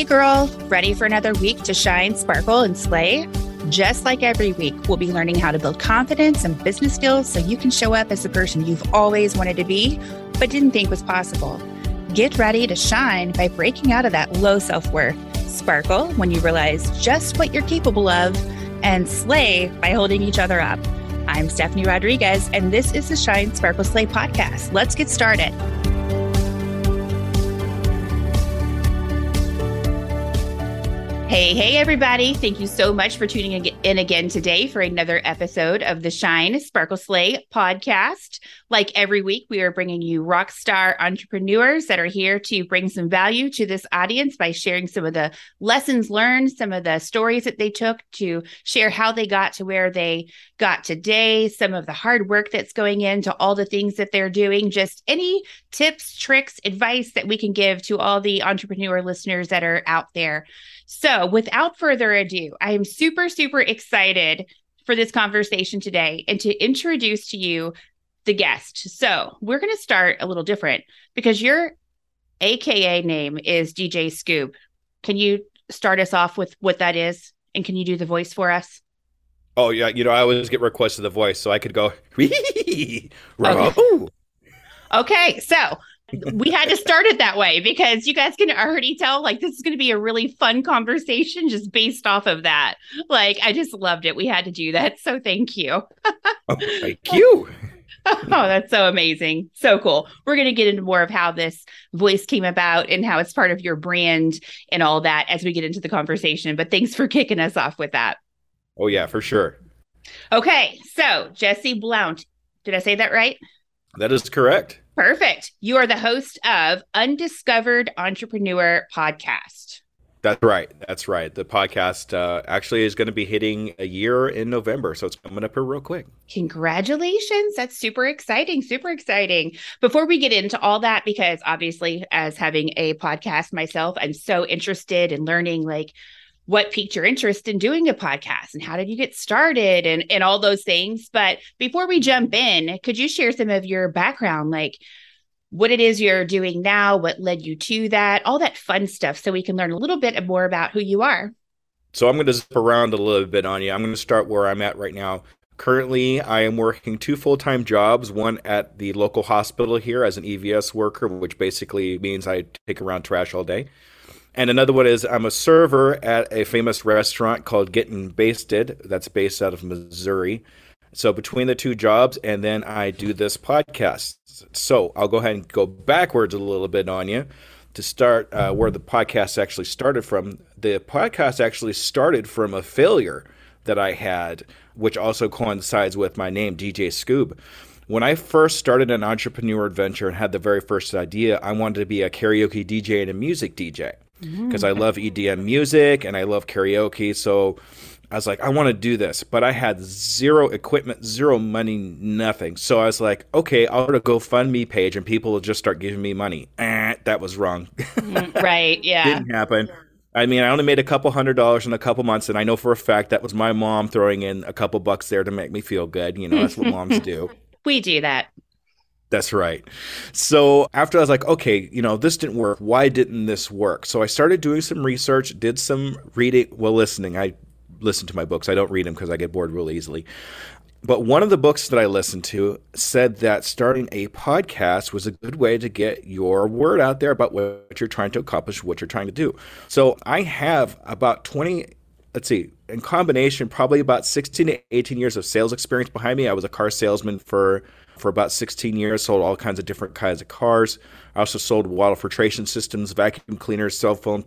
Hey, girl, ready for another week to shine, sparkle, and slay? Just like every week, we'll be learning how to build confidence and business skills so you can show up as the person you've always wanted to be, but didn't think was possible. Get ready to shine by breaking out of that low self worth. Sparkle when you realize just what you're capable of, and slay by holding each other up. I'm Stephanie Rodriguez, and this is the Shine Sparkle Slay podcast. Let's get started. Hey, hey, everybody. Thank you so much for tuning in again today for another episode of the Shine Sparkle Slay podcast. Like every week, we are bringing you rock star entrepreneurs that are here to bring some value to this audience by sharing some of the lessons learned, some of the stories that they took to share how they got to where they got today, some of the hard work that's going into all the things that they're doing, just any tips, tricks, advice that we can give to all the entrepreneur listeners that are out there. So, without further ado, I am super, super excited for this conversation today and to introduce to you the guest. So, we're going to start a little different because your AKA name is DJ Scoob. Can you start us off with what that is? And can you do the voice for us? Oh, yeah. You know, I always get requested the voice, so I could go, okay. okay. So, we had to start it that way because you guys can already tell like this is going to be a really fun conversation just based off of that. Like I just loved it. We had to do that. So thank you. oh, thank you. oh, that's so amazing. So cool. We're going to get into more of how this voice came about and how it's part of your brand and all that as we get into the conversation. But thanks for kicking us off with that. Oh, yeah, for sure. Okay. So, Jesse Blount, did I say that right? That is correct. Perfect. You are the host of Undiscovered Entrepreneur Podcast. That's right. That's right. The podcast uh, actually is going to be hitting a year in November. So it's coming up here real quick. Congratulations. That's super exciting. Super exciting. Before we get into all that, because obviously, as having a podcast myself, I'm so interested in learning like what piqued your interest in doing a podcast and how did you get started and, and all those things. But before we jump in, could you share some of your background, like what it is you're doing now, what led you to that, all that fun stuff, so we can learn a little bit more about who you are? So I'm going to zip around a little bit on you. I'm going to start where I'm at right now. Currently, I am working two full time jobs one at the local hospital here as an EVS worker, which basically means I take around trash all day. And another one is I'm a server at a famous restaurant called Getting Basted, that's based out of Missouri. So between the two jobs, and then I do this podcast. So I'll go ahead and go backwards a little bit on you to start uh, where the podcast actually started from. The podcast actually started from a failure that I had, which also coincides with my name, DJ Scoob. When I first started an entrepreneur adventure and had the very first idea, I wanted to be a karaoke DJ and a music DJ because I love EDM music and I love karaoke. So I was like, I want to do this, but I had zero equipment, zero money, nothing. So I was like, okay, I'll go to GoFundMe page and people will just start giving me money. Eh, that was wrong. Mm, right. Yeah. Didn't happen. I mean, I only made a couple hundred dollars in a couple months, and I know for a fact that was my mom throwing in a couple bucks there to make me feel good. You know, that's what moms do. We do that. That's right. So after I was like, okay, you know, this didn't work. Why didn't this work? So I started doing some research, did some reading, well, listening. I listen to my books. I don't read them because I get bored really easily. But one of the books that I listened to said that starting a podcast was a good way to get your word out there about what you're trying to accomplish, what you're trying to do. So I have about 20, let's see, in combination, probably about 16 to 18 years of sales experience behind me. I was a car salesman for for about 16 years, sold all kinds of different kinds of cars. I also sold water filtration systems, vacuum cleaners, cell phone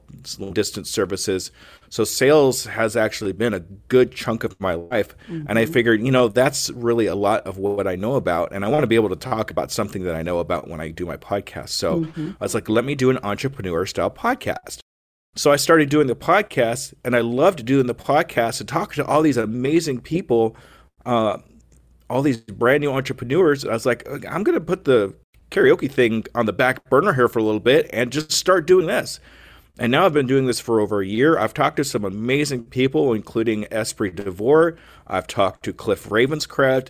distance services. So sales has actually been a good chunk of my life. Mm-hmm. And I figured, you know, that's really a lot of what I know about. And I want to be able to talk about something that I know about when I do my podcast. So mm-hmm. I was like, let me do an entrepreneur style podcast. So I started doing the podcast, and I loved doing the podcast and talking to all these amazing people. Uh, all these brand new entrepreneurs. I was like, I'm going to put the karaoke thing on the back burner here for a little bit and just start doing this. And now I've been doing this for over a year. I've talked to some amazing people, including Espree Devora. I've talked to Cliff Ravenscraft.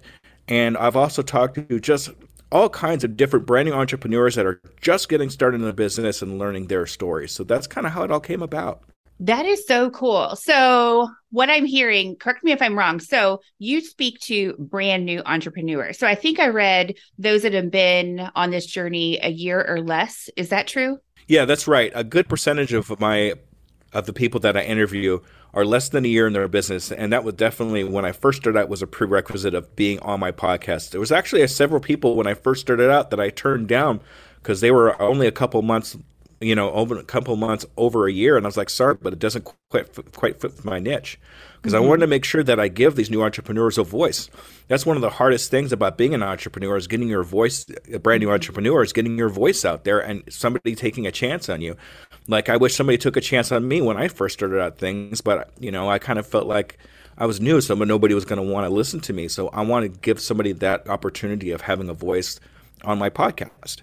And I've also talked to just all kinds of different branding entrepreneurs that are just getting started in the business and learning their stories. So that's kind of how it all came about. That is so cool. So, what I'm hearing, correct me if I'm wrong. So, you speak to brand new entrepreneurs. So, I think I read those that have been on this journey a year or less. Is that true? Yeah, that's right. A good percentage of my of the people that I interview are less than a year in their business, and that was definitely when I first started out was a prerequisite of being on my podcast. There was actually a, several people when I first started out that I turned down because they were only a couple months you know, over a couple months, over a year, and I was like, sorry, but it doesn't quite quite fit my niche because mm-hmm. I wanted to make sure that I give these new entrepreneurs a voice. That's one of the hardest things about being an entrepreneur is getting your voice. A brand new entrepreneur is getting your voice out there and somebody taking a chance on you. Like I wish somebody took a chance on me when I first started out things, but you know, I kind of felt like I was new, so nobody was going to want to listen to me. So I want to give somebody that opportunity of having a voice on my podcast.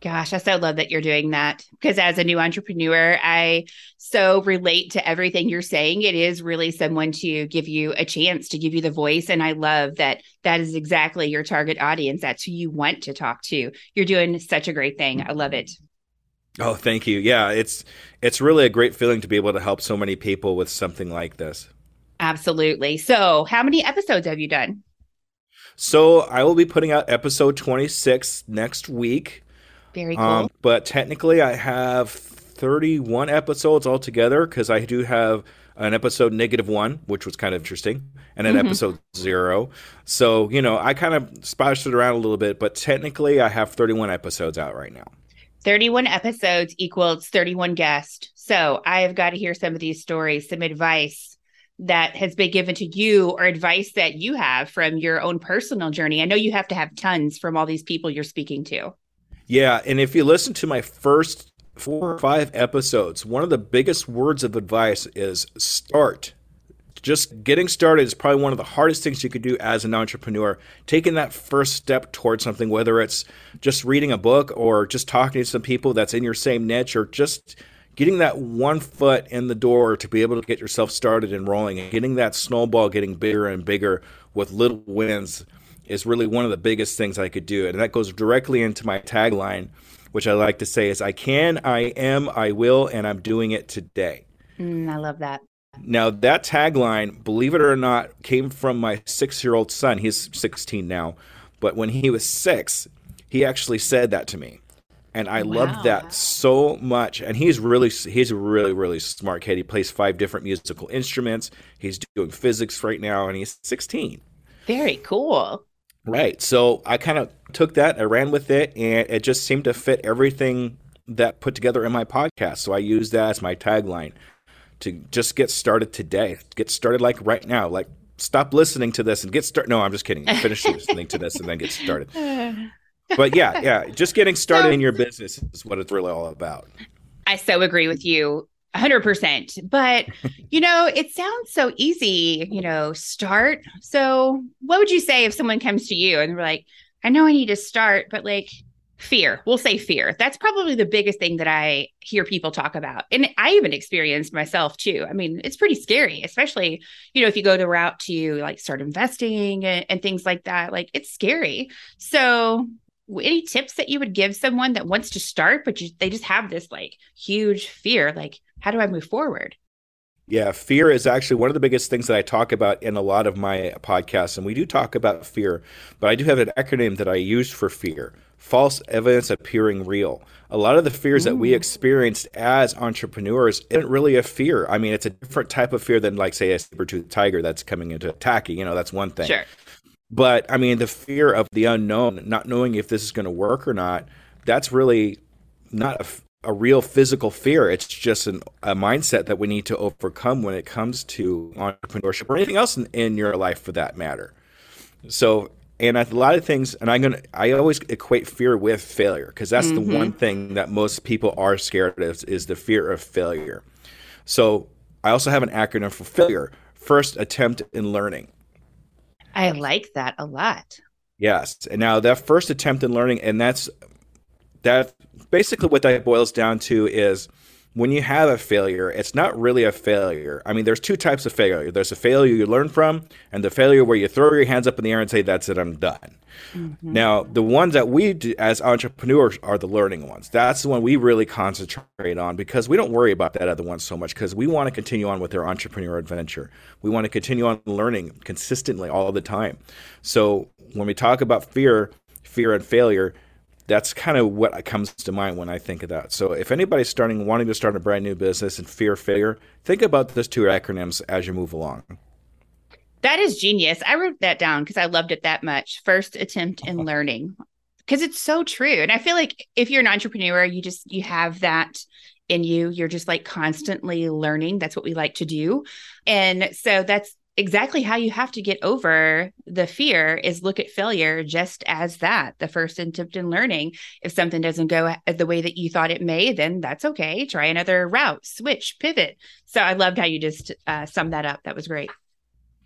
Gosh, I so love that you're doing that because as a new entrepreneur, I so relate to everything you're saying. It is really someone to give you a chance to give you the voice. And I love that that is exactly your target audience. That's who you want to talk to. You're doing such a great thing. I love it. Oh, thank you. Yeah, it's it's really a great feeling to be able to help so many people with something like this. Absolutely. So, how many episodes have you done? So, I will be putting out episode 26 next week. Very cool. Um, but technically, I have 31 episodes altogether because I do have an episode negative one, which was kind of interesting, and an mm-hmm. episode zero. So, you know, I kind of splashed it around a little bit, but technically, I have 31 episodes out right now. 31 episodes equals 31 guests. So, I have got to hear some of these stories, some advice that has been given to you, or advice that you have from your own personal journey. I know you have to have tons from all these people you're speaking to. Yeah, and if you listen to my first four or five episodes, one of the biggest words of advice is start. Just getting started is probably one of the hardest things you could do as an entrepreneur. Taking that first step towards something, whether it's just reading a book or just talking to some people that's in your same niche or just getting that one foot in the door to be able to get yourself started and rolling and getting that snowball getting bigger and bigger with little wins is really one of the biggest things I could do. And that goes directly into my tagline, which I like to say is I can, I am, I will, and I'm doing it today. Mm, I love that. Now, that tagline, believe it or not, came from my six year old son. He's 16 now. But when he was six, he actually said that to me. And I wow. loved that so much. And he's really, he's a really, really smart kid. He plays five different musical instruments. He's doing physics right now, and he's 16. Very cool. Right. So I kind of took that, I ran with it, and it just seemed to fit everything that put together in my podcast. So I used that as my tagline to just get started today. Get started like right now. Like stop listening to this and get started. No, I'm just kidding. Finish listening to this and then get started. But yeah, yeah, just getting started so, in your business is what it's really all about. I so agree with you. 100%. But, you know, it sounds so easy, you know, start. So, what would you say if someone comes to you and they're like, I know I need to start, but like fear, we'll say fear. That's probably the biggest thing that I hear people talk about. And I even experienced myself too. I mean, it's pretty scary, especially, you know, if you go the route to like start investing and, and things like that. Like, it's scary. So, any tips that you would give someone that wants to start but just, they just have this like huge fear like how do i move forward? Yeah fear is actually one of the biggest things that i talk about in a lot of my podcasts and we do talk about fear but i do have an acronym that i use for fear false evidence appearing real. A lot of the fears Ooh. that we mm. experienced as entrepreneurs isn't really a fear. I mean it's a different type of fear than like say a saber-toothed tiger that's coming into attacking you know that's one thing. Sure. But I mean, the fear of the unknown, not knowing if this is going to work or not, that's really not a, a real physical fear. It's just an, a mindset that we need to overcome when it comes to entrepreneurship or anything else in, in your life for that matter. So, and a lot of things, and I'm gonna, I always equate fear with failure because that's mm-hmm. the one thing that most people are scared of is the fear of failure. So, I also have an acronym for failure: first attempt in learning. I like that a lot. Yes. And now that first attempt in learning, and that's that basically what that boils down to is when you have a failure, it's not really a failure. I mean, there's two types of failure. There's a failure you learn from, and the failure where you throw your hands up in the air and say, "That's it, I'm done." Mm-hmm. Now, the ones that we do as entrepreneurs are the learning ones. That's the one we really concentrate on because we don't worry about that other one so much because we want to continue on with our entrepreneur adventure. We want to continue on learning consistently all the time. So when we talk about fear, fear and failure, that's kind of what comes to mind when I think of that. So if anybody's starting wanting to start a brand new business and fear failure, think about those two acronyms as you move along. That is genius. I wrote that down because I loved it that much. First attempt in uh-huh. learning. Because it's so true. And I feel like if you're an entrepreneur, you just you have that in you. You're just like constantly learning. That's what we like to do. And so that's exactly how you have to get over the fear is look at failure just as that the first attempt in learning. If something doesn't go the way that you thought it may then that's okay. Try another route switch pivot. So i loved how you just uh, summed that up. That was great.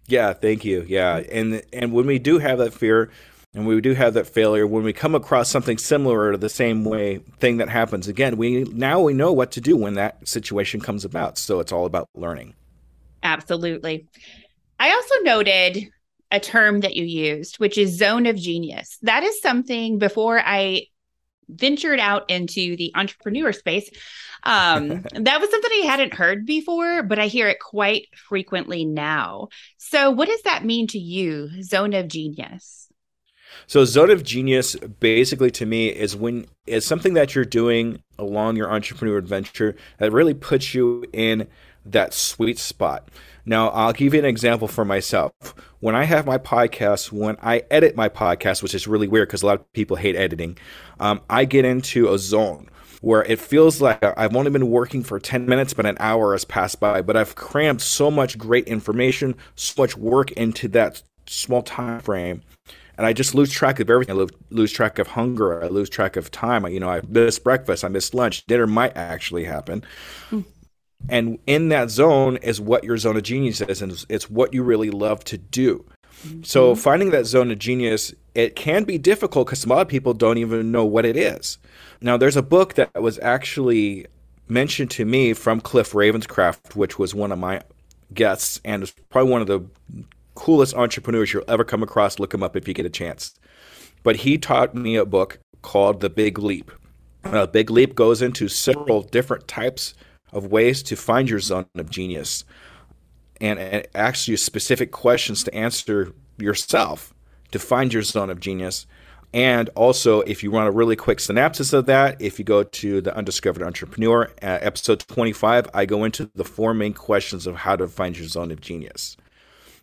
Yeah thank you. Yeah and and when we do have that fear and we do have that failure when we come across something similar to the same way thing that happens again we now we know what to do when that situation comes about. So it's all about learning. Absolutely I also noted a term that you used, which is zone of genius. That is something before I ventured out into the entrepreneur space. Um, that was something I hadn't heard before, but I hear it quite frequently now. So, what does that mean to you, zone of genius? So, zone of genius basically to me is when is something that you're doing along your entrepreneur adventure that really puts you in that sweet spot. Now, I'll give you an example for myself. When I have my podcast, when I edit my podcast, which is really weird because a lot of people hate editing, um, I get into a zone where it feels like I've only been working for 10 minutes, but an hour has passed by. But I've crammed so much great information, so much work into that small time frame. And I just lose track of everything. I lose track of hunger. I lose track of time. You know, I miss breakfast. I miss lunch. Dinner might actually happen. Mm. And in that zone is what your zone of genius is, and it's what you really love to do. Mm-hmm. So finding that zone of genius, it can be difficult because a lot of people don't even know what it is. Now, there's a book that was actually mentioned to me from Cliff Ravenscraft, which was one of my guests, and is probably one of the coolest entrepreneurs you'll ever come across. Look him up if you get a chance. But he taught me a book called The Big Leap. Uh, Big Leap goes into several different types of ways to find your zone of genius and, and asks you specific questions to answer yourself to find your zone of genius. And also, if you want a really quick synopsis of that, if you go to the Undiscovered Entrepreneur, uh, episode 25, I go into the four main questions of how to find your zone of genius.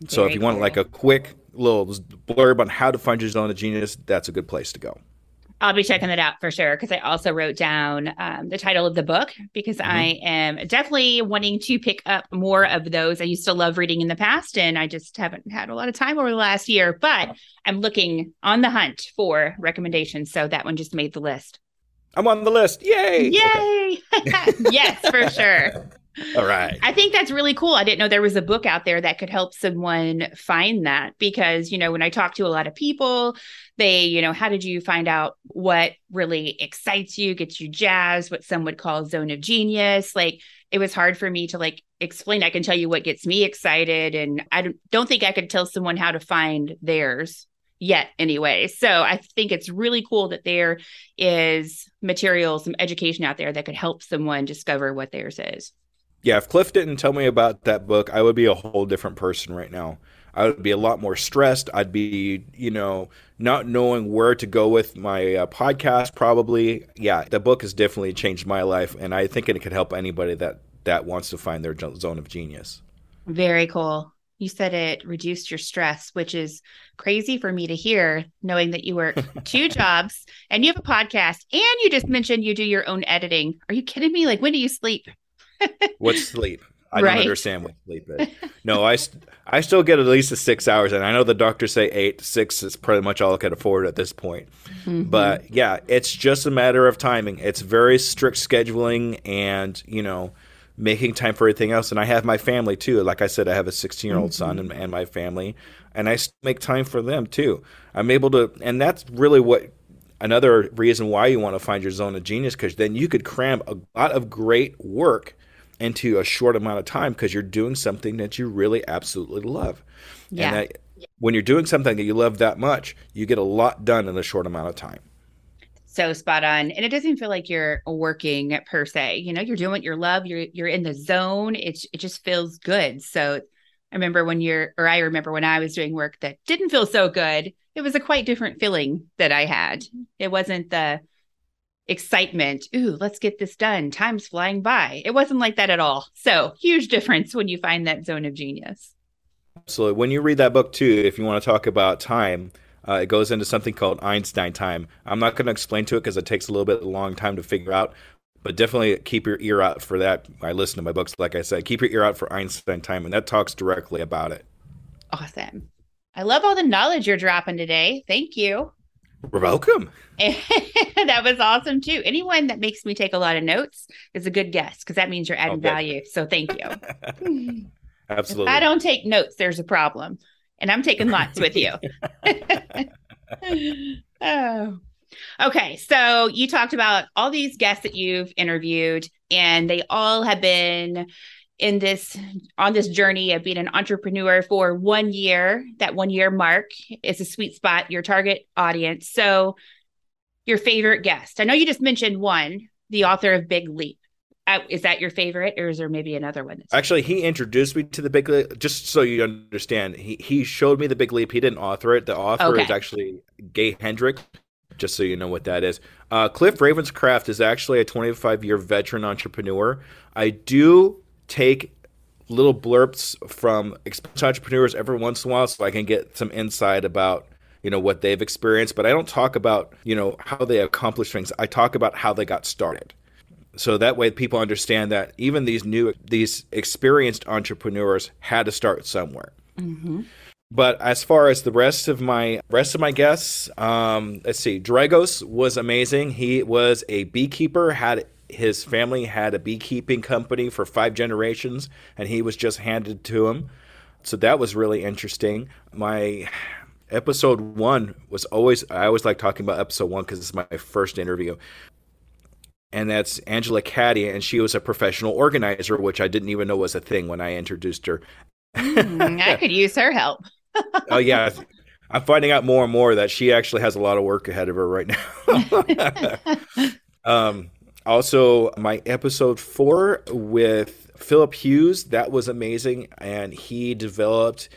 Very so, if you cool. want like a quick little blurb on how to find your zone of genius, that's a good place to go. I'll be checking that out for sure because I also wrote down um, the title of the book because mm-hmm. I am definitely wanting to pick up more of those. I used to love reading in the past and I just haven't had a lot of time over the last year, but I'm looking on the hunt for recommendations. So that one just made the list. I'm on the list. Yay! Yay! Okay. yes, for sure. All right. I think that's really cool. I didn't know there was a book out there that could help someone find that because, you know, when I talk to a lot of people, they, you know, how did you find out what really excites you, gets you jazzed, what some would call zone of genius? Like it was hard for me to like explain. I can tell you what gets me excited and I don't think I could tell someone how to find theirs yet anyway. So I think it's really cool that there is material, some education out there that could help someone discover what theirs is yeah, if Cliff didn't tell me about that book, I would be a whole different person right now. I would be a lot more stressed. I'd be, you know, not knowing where to go with my uh, podcast. Probably, yeah. The book has definitely changed my life, and I think it could help anybody that that wants to find their zone of genius. Very cool. You said it reduced your stress, which is crazy for me to hear, knowing that you work two jobs and you have a podcast, and you just mentioned you do your own editing. Are you kidding me? Like, when do you sleep? What's sleep? I right. don't understand what sleep is. No, I, I still get at least a six hours, and I know the doctors say eight, six is pretty much all I can afford at this point. Mm-hmm. But yeah, it's just a matter of timing. It's very strict scheduling, and you know, making time for everything else. And I have my family too. Like I said, I have a 16 year old mm-hmm. son and, and my family, and I make time for them too. I'm able to, and that's really what another reason why you want to find your zone of genius because then you could cram a lot of great work into a short amount of time because you're doing something that you really absolutely love. Yeah. And that, when you're doing something that you love that much, you get a lot done in a short amount of time. So spot on. And it doesn't feel like you're working per se. You know, you're doing what you love. You're you're in the zone. It it just feels good. So I remember when you're or I remember when I was doing work that didn't feel so good. It was a quite different feeling that I had. It wasn't the excitement. Ooh, let's get this done. Time's flying by. It wasn't like that at all. So huge difference when you find that zone of genius. Absolutely. When you read that book too, if you want to talk about time, uh, it goes into something called Einstein time. I'm not going to explain to it because it takes a little bit of a long time to figure out, but definitely keep your ear out for that. I listen to my books, like I said, keep your ear out for Einstein time, and that talks directly about it. Awesome. I love all the knowledge you're dropping today. Thank you. You're welcome. that was awesome too. Anyone that makes me take a lot of notes is a good guest because that means you're adding okay. value. So thank you. Absolutely. If I don't take notes, there's a problem and I'm taking lots with you. oh. Okay, so you talked about all these guests that you've interviewed, and they all have been in this on this journey of being an entrepreneur for one year. That one year mark is a sweet spot, your target audience. So, your favorite guest? I know you just mentioned one, the author of Big Leap. Uh, is that your favorite, or is there maybe another one? Actually, he introduced me to the Big Leap. Just so you understand, he he showed me the Big Leap. He didn't author it. The author okay. is actually Gay Hendrick. Just so you know what that is. Uh, Cliff Ravenscraft is actually a 25 year veteran entrepreneur. I do take little blurps from entrepreneurs every once in a while, so I can get some insight about you know what they've experienced. But I don't talk about you know how they accomplish things. I talk about how they got started so that way people understand that even these new these experienced entrepreneurs had to start somewhere mm-hmm. but as far as the rest of my rest of my guests um, let's see dragos was amazing he was a beekeeper had his family had a beekeeping company for five generations and he was just handed to him so that was really interesting my episode one was always i always like talking about episode one because it's my first interview and that's Angela Caddy, and she was a professional organizer, which I didn't even know was a thing when I introduced her. mm, I could use her help. oh yeah, I'm finding out more and more that she actually has a lot of work ahead of her right now. um, also, my episode four with Philip Hughes that was amazing, and he developed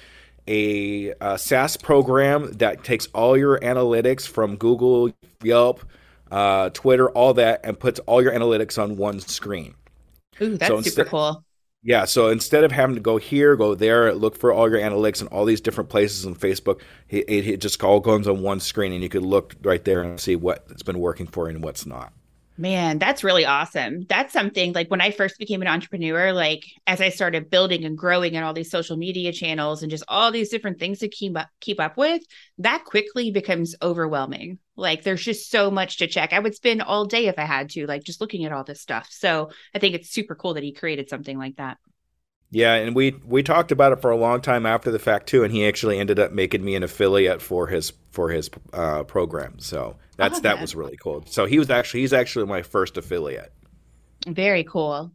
a, a SaaS program that takes all your analytics from Google, Yelp uh, Twitter, all that, and puts all your analytics on one screen. Ooh, that's so instead, super cool. Yeah, so instead of having to go here, go there, look for all your analytics in all these different places on Facebook, it, it just all goes on one screen, and you could look right there and see what's been working for you and what's not. Man, that's really awesome. That's something like when I first became an entrepreneur, like as I started building and growing and all these social media channels and just all these different things to keep up keep up with, that quickly becomes overwhelming. Like there's just so much to check. I would spend all day if I had to, like just looking at all this stuff. So I think it's super cool that he created something like that. Yeah, and we we talked about it for a long time after the fact too, and he actually ended up making me an affiliate for his for his uh, program. So that's that was really cool. So he was actually he's actually my first affiliate. Very cool.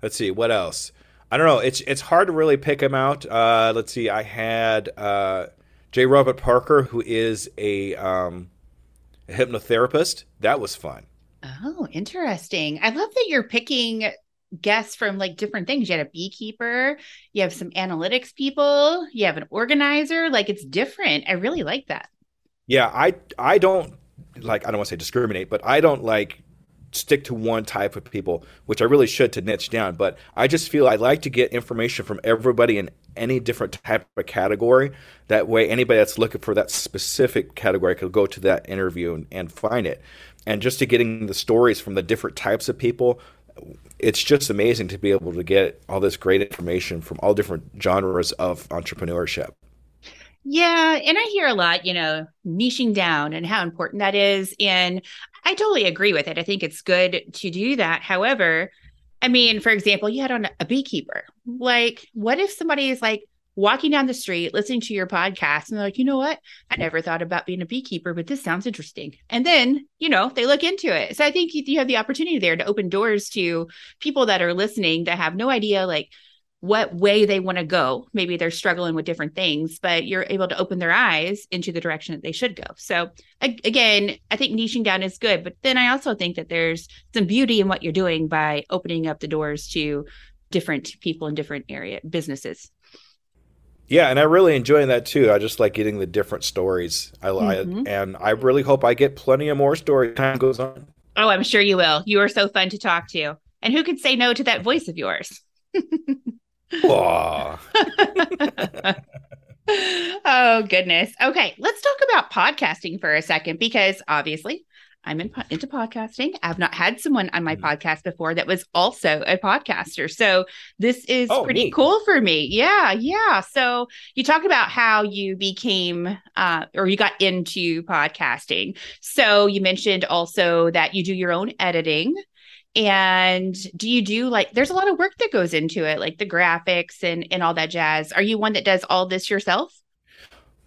Let's see what else. I don't know. It's it's hard to really pick him out. Uh, let's see. I had uh, J. Robert Parker, who is a, um, a hypnotherapist. That was fun. Oh, interesting. I love that you're picking guests from like different things. You had a beekeeper, you have some analytics people, you have an organizer. Like it's different. I really like that. Yeah, I I don't like I don't want to say discriminate, but I don't like stick to one type of people, which I really should to niche down. But I just feel I like to get information from everybody in any different type of category. That way, anybody that's looking for that specific category could go to that interview and, and find it. And just to getting the stories from the different types of people, it's just amazing to be able to get all this great information from all different genres of entrepreneurship. Yeah. And I hear a lot, you know, niching down and how important that is. And I totally agree with it. I think it's good to do that. However, I mean, for example, you had on a beekeeper. Like, what if somebody is like walking down the street, listening to your podcast, and they're like, you know what? I never thought about being a beekeeper, but this sounds interesting. And then, you know, they look into it. So I think you, have the opportunity there to open doors to people that are listening that have no idea, like, what way they want to go. Maybe they're struggling with different things, but you're able to open their eyes into the direction that they should go. So again, I think niching down is good, but then I also think that there's some beauty in what you're doing by opening up the doors to different people in different area businesses. Yeah, and I really enjoy that too. I just like getting the different stories. I mm-hmm. and I really hope I get plenty of more stories. Time goes on. Oh, I'm sure you will. You are so fun to talk to, and who could say no to that voice of yours? oh goodness. Okay, let's talk about podcasting for a second because obviously I'm in, into podcasting. I've not had someone on my mm-hmm. podcast before that was also a podcaster. So this is oh, pretty neat. cool for me. Yeah, yeah. So you talked about how you became uh, or you got into podcasting. So you mentioned also that you do your own editing. And do you do like there's a lot of work that goes into it, like the graphics and and all that jazz. Are you one that does all this yourself?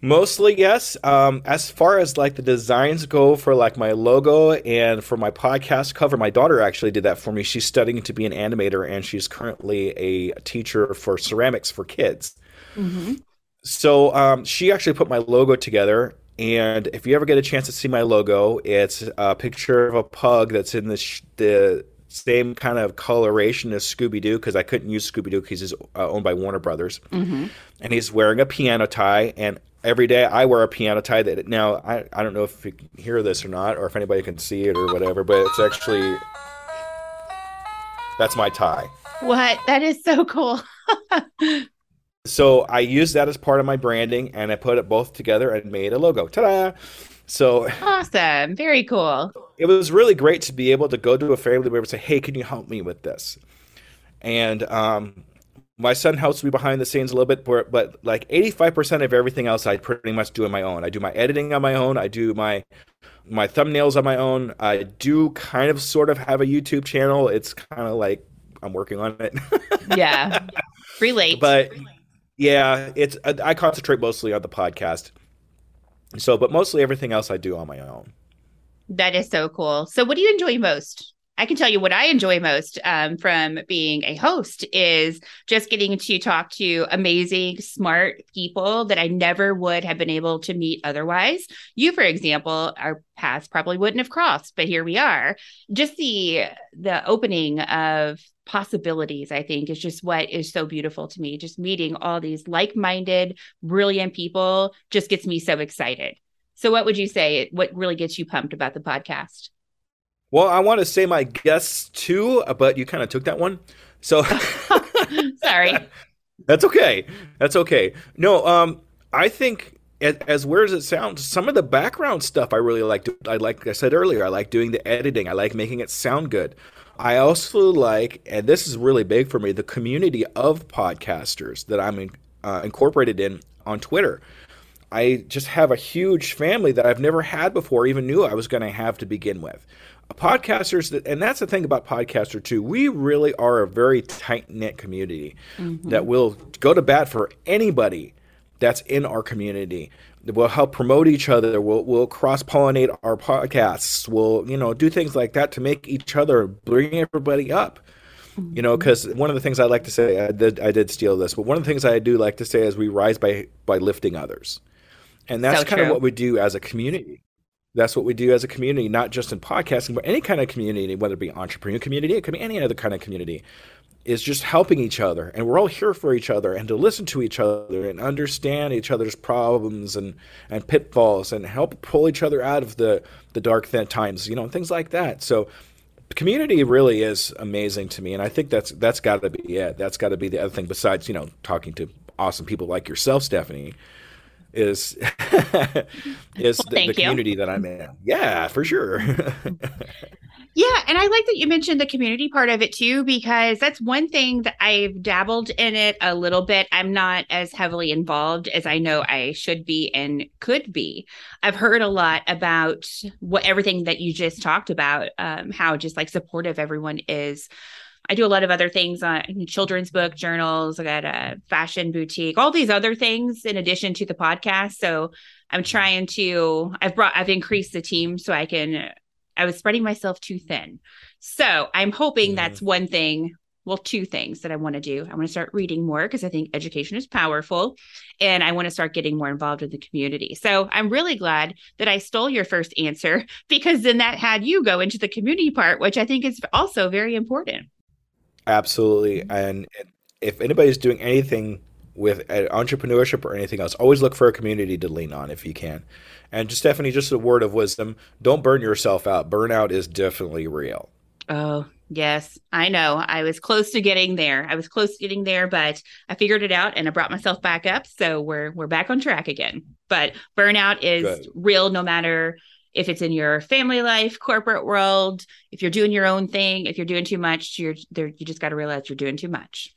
Mostly yes. Um, as far as like the designs go for like my logo and for my podcast cover, my daughter actually did that for me. She's studying to be an animator and she's currently a teacher for ceramics for kids. Mm-hmm. So um, she actually put my logo together. And if you ever get a chance to see my logo, it's a picture of a pug that's in the sh- the same kind of coloration as Scooby Doo because I couldn't use Scooby Doo because he's uh, owned by Warner Brothers, mm-hmm. and he's wearing a piano tie. And every day I wear a piano tie. That now I I don't know if you can hear this or not, or if anybody can see it or whatever, but it's actually that's my tie. What? That is so cool. so I used that as part of my branding, and I put it both together and made a logo. Ta-da! So awesome. Very cool. It was really great to be able to go to a family member and say, Hey, can you help me with this? And um, my son helps me behind the scenes a little bit, but, but like 85% of everything else I pretty much do on my own. I do my editing on my own. I do my my thumbnails on my own. I do kind of sort of have a YouTube channel. It's kind of like I'm working on it. yeah. Relate. But yeah, it's I concentrate mostly on the podcast. So, but mostly everything else I do on my own. That is so cool. So, what do you enjoy most? I can tell you what I enjoy most um, from being a host is just getting to talk to amazing, smart people that I never would have been able to meet otherwise. You, for example, our paths probably wouldn't have crossed, but here we are. Just the the opening of possibilities, I think, is just what is so beautiful to me. Just meeting all these like minded, brilliant people just gets me so excited. So, what would you say? What really gets you pumped about the podcast? Well, I want to say my guests too, but you kind of took that one. So, sorry. That's okay. That's okay. No, um, I think as, as weird as it sounds, some of the background stuff I really like. I like I said earlier, I like doing the editing. I like making it sound good. I also like, and this is really big for me, the community of podcasters that I'm in, uh, incorporated in on Twitter. I just have a huge family that I've never had before, even knew I was going to have to begin with. Podcasters, that, and that's the thing about podcaster too. We really are a very tight knit community mm-hmm. that will go to bat for anybody that's in our community. We'll help promote each other. We'll, we'll cross pollinate our podcasts. We'll, you know, do things like that to make each other, bring everybody up. Mm-hmm. You know, because one of the things I like to say, I did, I did steal this, but one of the things I do like to say is we rise by by lifting others, and that's so kind true. of what we do as a community. That's what we do as a community, not just in podcasting, but any kind of community, whether it be entrepreneur community, it could be any other kind of community is just helping each other. And we're all here for each other and to listen to each other and understand each other's problems and, and pitfalls and help pull each other out of the, the dark times you know and things like that. So community really is amazing to me and i think that's that's got to be it. That's got to be the other thing besides you know talking to awesome people like yourself stephanie is is well, the, the community that i'm in yeah for sure Yeah, and I like that you mentioned the community part of it too, because that's one thing that I've dabbled in it a little bit. I'm not as heavily involved as I know I should be and could be. I've heard a lot about what everything that you just talked about, um, how just like supportive everyone is I do a lot of other things on children's book journals. I got a fashion boutique, all these other things in addition to the podcast. So I'm trying to, I've brought, I've increased the team so I can, I was spreading myself too thin. So I'm hoping mm-hmm. that's one thing well, two things that I want to do. I want to start reading more because I think education is powerful and I want to start getting more involved in the community. So I'm really glad that I stole your first answer because then that had you go into the community part, which I think is also very important. Absolutely. And if anybody's doing anything with entrepreneurship or anything else, always look for a community to lean on if you can. And just Stephanie, just a word of wisdom don't burn yourself out. Burnout is definitely real. Oh, Yes, I know. I was close to getting there. I was close to getting there, but I figured it out and I brought myself back up. So we're we're back on track again. But burnout is Good. real no matter if it's in your family life, corporate world, if you're doing your own thing, if you're doing too much, you're there you just got to realize you're doing too much.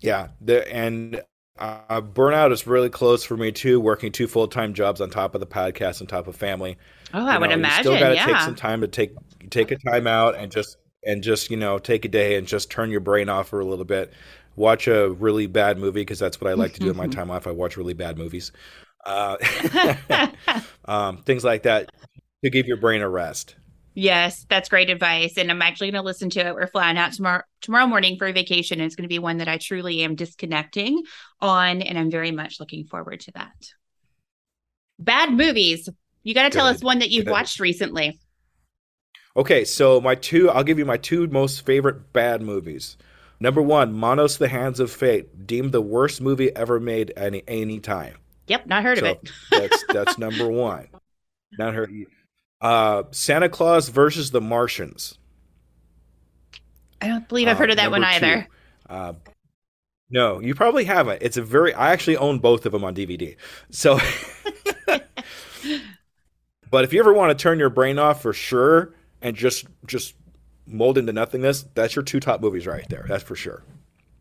Yeah, the, and uh, burnout is really close for me too. Working two full time jobs on top of the podcast, on top of family. Oh, I would imagine. You still got to yeah. take some time to take take a time out and just and just you know take a day and just turn your brain off for a little bit watch a really bad movie because that's what i like to do in my time off i watch really bad movies uh, um, things like that to give your brain a rest yes that's great advice and i'm actually going to listen to it we're flying out tomorrow tomorrow morning for a vacation and it's going to be one that i truly am disconnecting on and i'm very much looking forward to that bad movies you got to tell us one that you've Good. watched recently Okay, so my two, I'll give you my two most favorite bad movies. Number one, Manos: The Hands of Fate, deemed the worst movie ever made any any time. Yep, not heard so of it. that's that's number one. Not heard. Uh, Santa Claus versus the Martians. I don't believe I've heard of that uh, one either. Uh, no, you probably haven't. It's a very. I actually own both of them on DVD. So, but if you ever want to turn your brain off for sure, and just just mold into nothingness, that's your two top movies right there. That's for sure.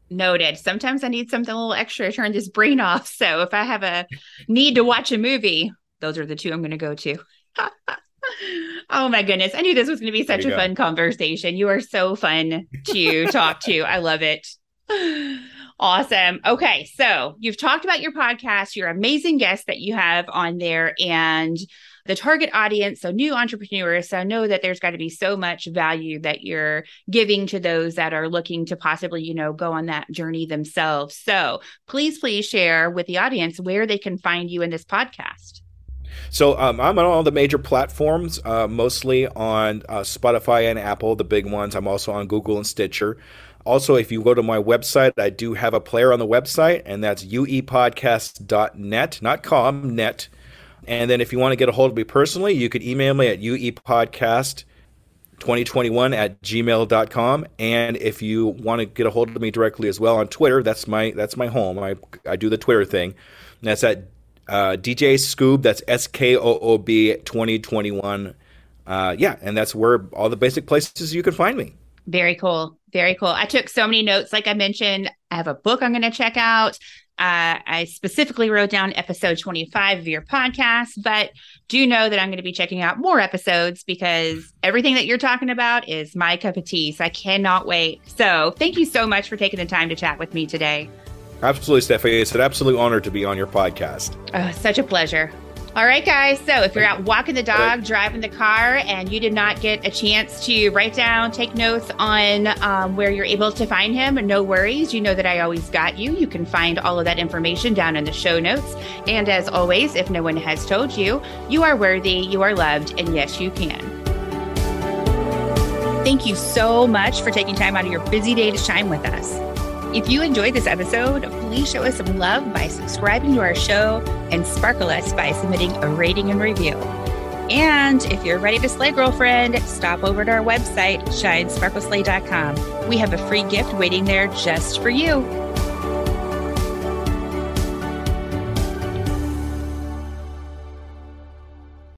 Noted. Sometimes I need something a little extra to turn this brain off. So if I have a need to watch a movie, those are the two I'm going to go to. oh my goodness. I knew this was going to be such a go. fun conversation. You are so fun to talk to. I love it. Awesome. Okay. So you've talked about your podcast, your amazing guests that you have on there, and the target audience, so new entrepreneurs. So I know that there's got to be so much value that you're giving to those that are looking to possibly, you know, go on that journey themselves. So please, please share with the audience where they can find you in this podcast. So um, I'm on all the major platforms, uh, mostly on uh, Spotify and Apple, the big ones. I'm also on Google and Stitcher. Also, if you go to my website, I do have a player on the website, and that's uepodcast.net, not com, net. And then if you want to get a hold of me personally, you could email me at uepodcast2021 at gmail.com. And if you want to get a hold of me directly as well on Twitter, that's my that's my home. I, I do the Twitter thing. And that's at uh, DJ scoob that's S K O O B 2021. Uh, yeah, and that's where all the basic places you can find me. Very cool. Very cool. I took so many notes. Like I mentioned, I have a book I'm going to check out. Uh, I specifically wrote down episode 25 of your podcast, but do know that I'm going to be checking out more episodes because everything that you're talking about is my cup of tea. So I cannot wait. So thank you so much for taking the time to chat with me today. Absolutely, Stephanie. It's an absolute honor to be on your podcast. Oh, such a pleasure. All right, guys. So if you're out walking the dog, driving the car, and you did not get a chance to write down, take notes on um, where you're able to find him, no worries. You know that I always got you. You can find all of that information down in the show notes. And as always, if no one has told you, you are worthy, you are loved, and yes, you can. Thank you so much for taking time out of your busy day to shine with us. If you enjoyed this episode, please show us some love by subscribing to our show and sparkle us by submitting a rating and review. And if you're ready to slay, girlfriend, stop over to our website, shinesparkleslay.com. We have a free gift waiting there just for you.